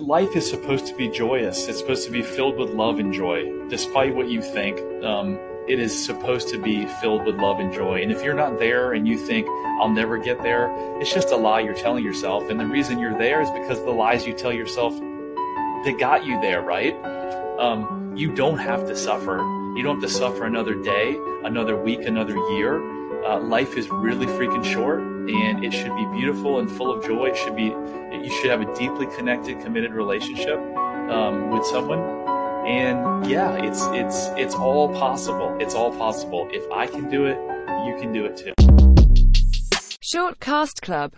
Life is supposed to be joyous. It's supposed to be filled with love and joy, despite what you think. Um, it is supposed to be filled with love and joy. And if you're not there and you think, I'll never get there, it's just a lie you're telling yourself. And the reason you're there is because the lies you tell yourself that got you there, right? Um, you don't have to suffer. You don't have to suffer another day, another week, another year. Uh, life is really freaking short and it should be beautiful and full of joy. It should be, you should have a deeply connected, committed relationship um, with someone. And yeah, it's it's it's all possible. It's all possible. If I can do it, you can do it too. Short Cast Club